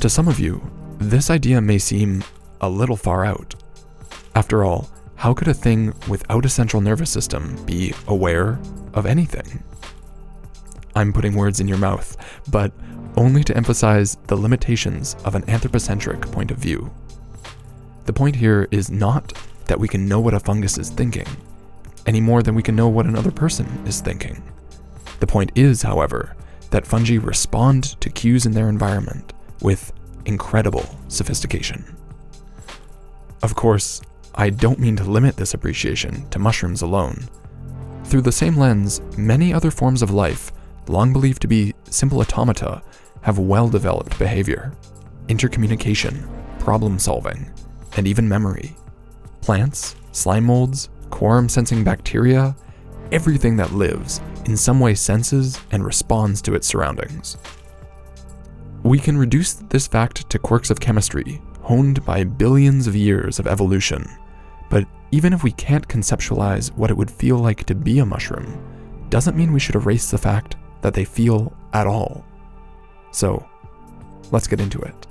To some of you, this idea may seem a little far out. After all, how could a thing without a central nervous system be aware of anything? I'm putting words in your mouth, but only to emphasize the limitations of an anthropocentric point of view. The point here is not that we can know what a fungus is thinking, any more than we can know what another person is thinking. The point is, however, that fungi respond to cues in their environment with incredible sophistication. Of course, I don't mean to limit this appreciation to mushrooms alone. Through the same lens, many other forms of life, long believed to be simple automata, have well developed behavior, intercommunication, problem solving, and even memory. Plants, slime molds, quorum sensing bacteria, everything that lives in some way senses and responds to its surroundings. We can reduce this fact to quirks of chemistry, honed by billions of years of evolution. But even if we can't conceptualize what it would feel like to be a mushroom, doesn't mean we should erase the fact that they feel at all. So, let's get into it.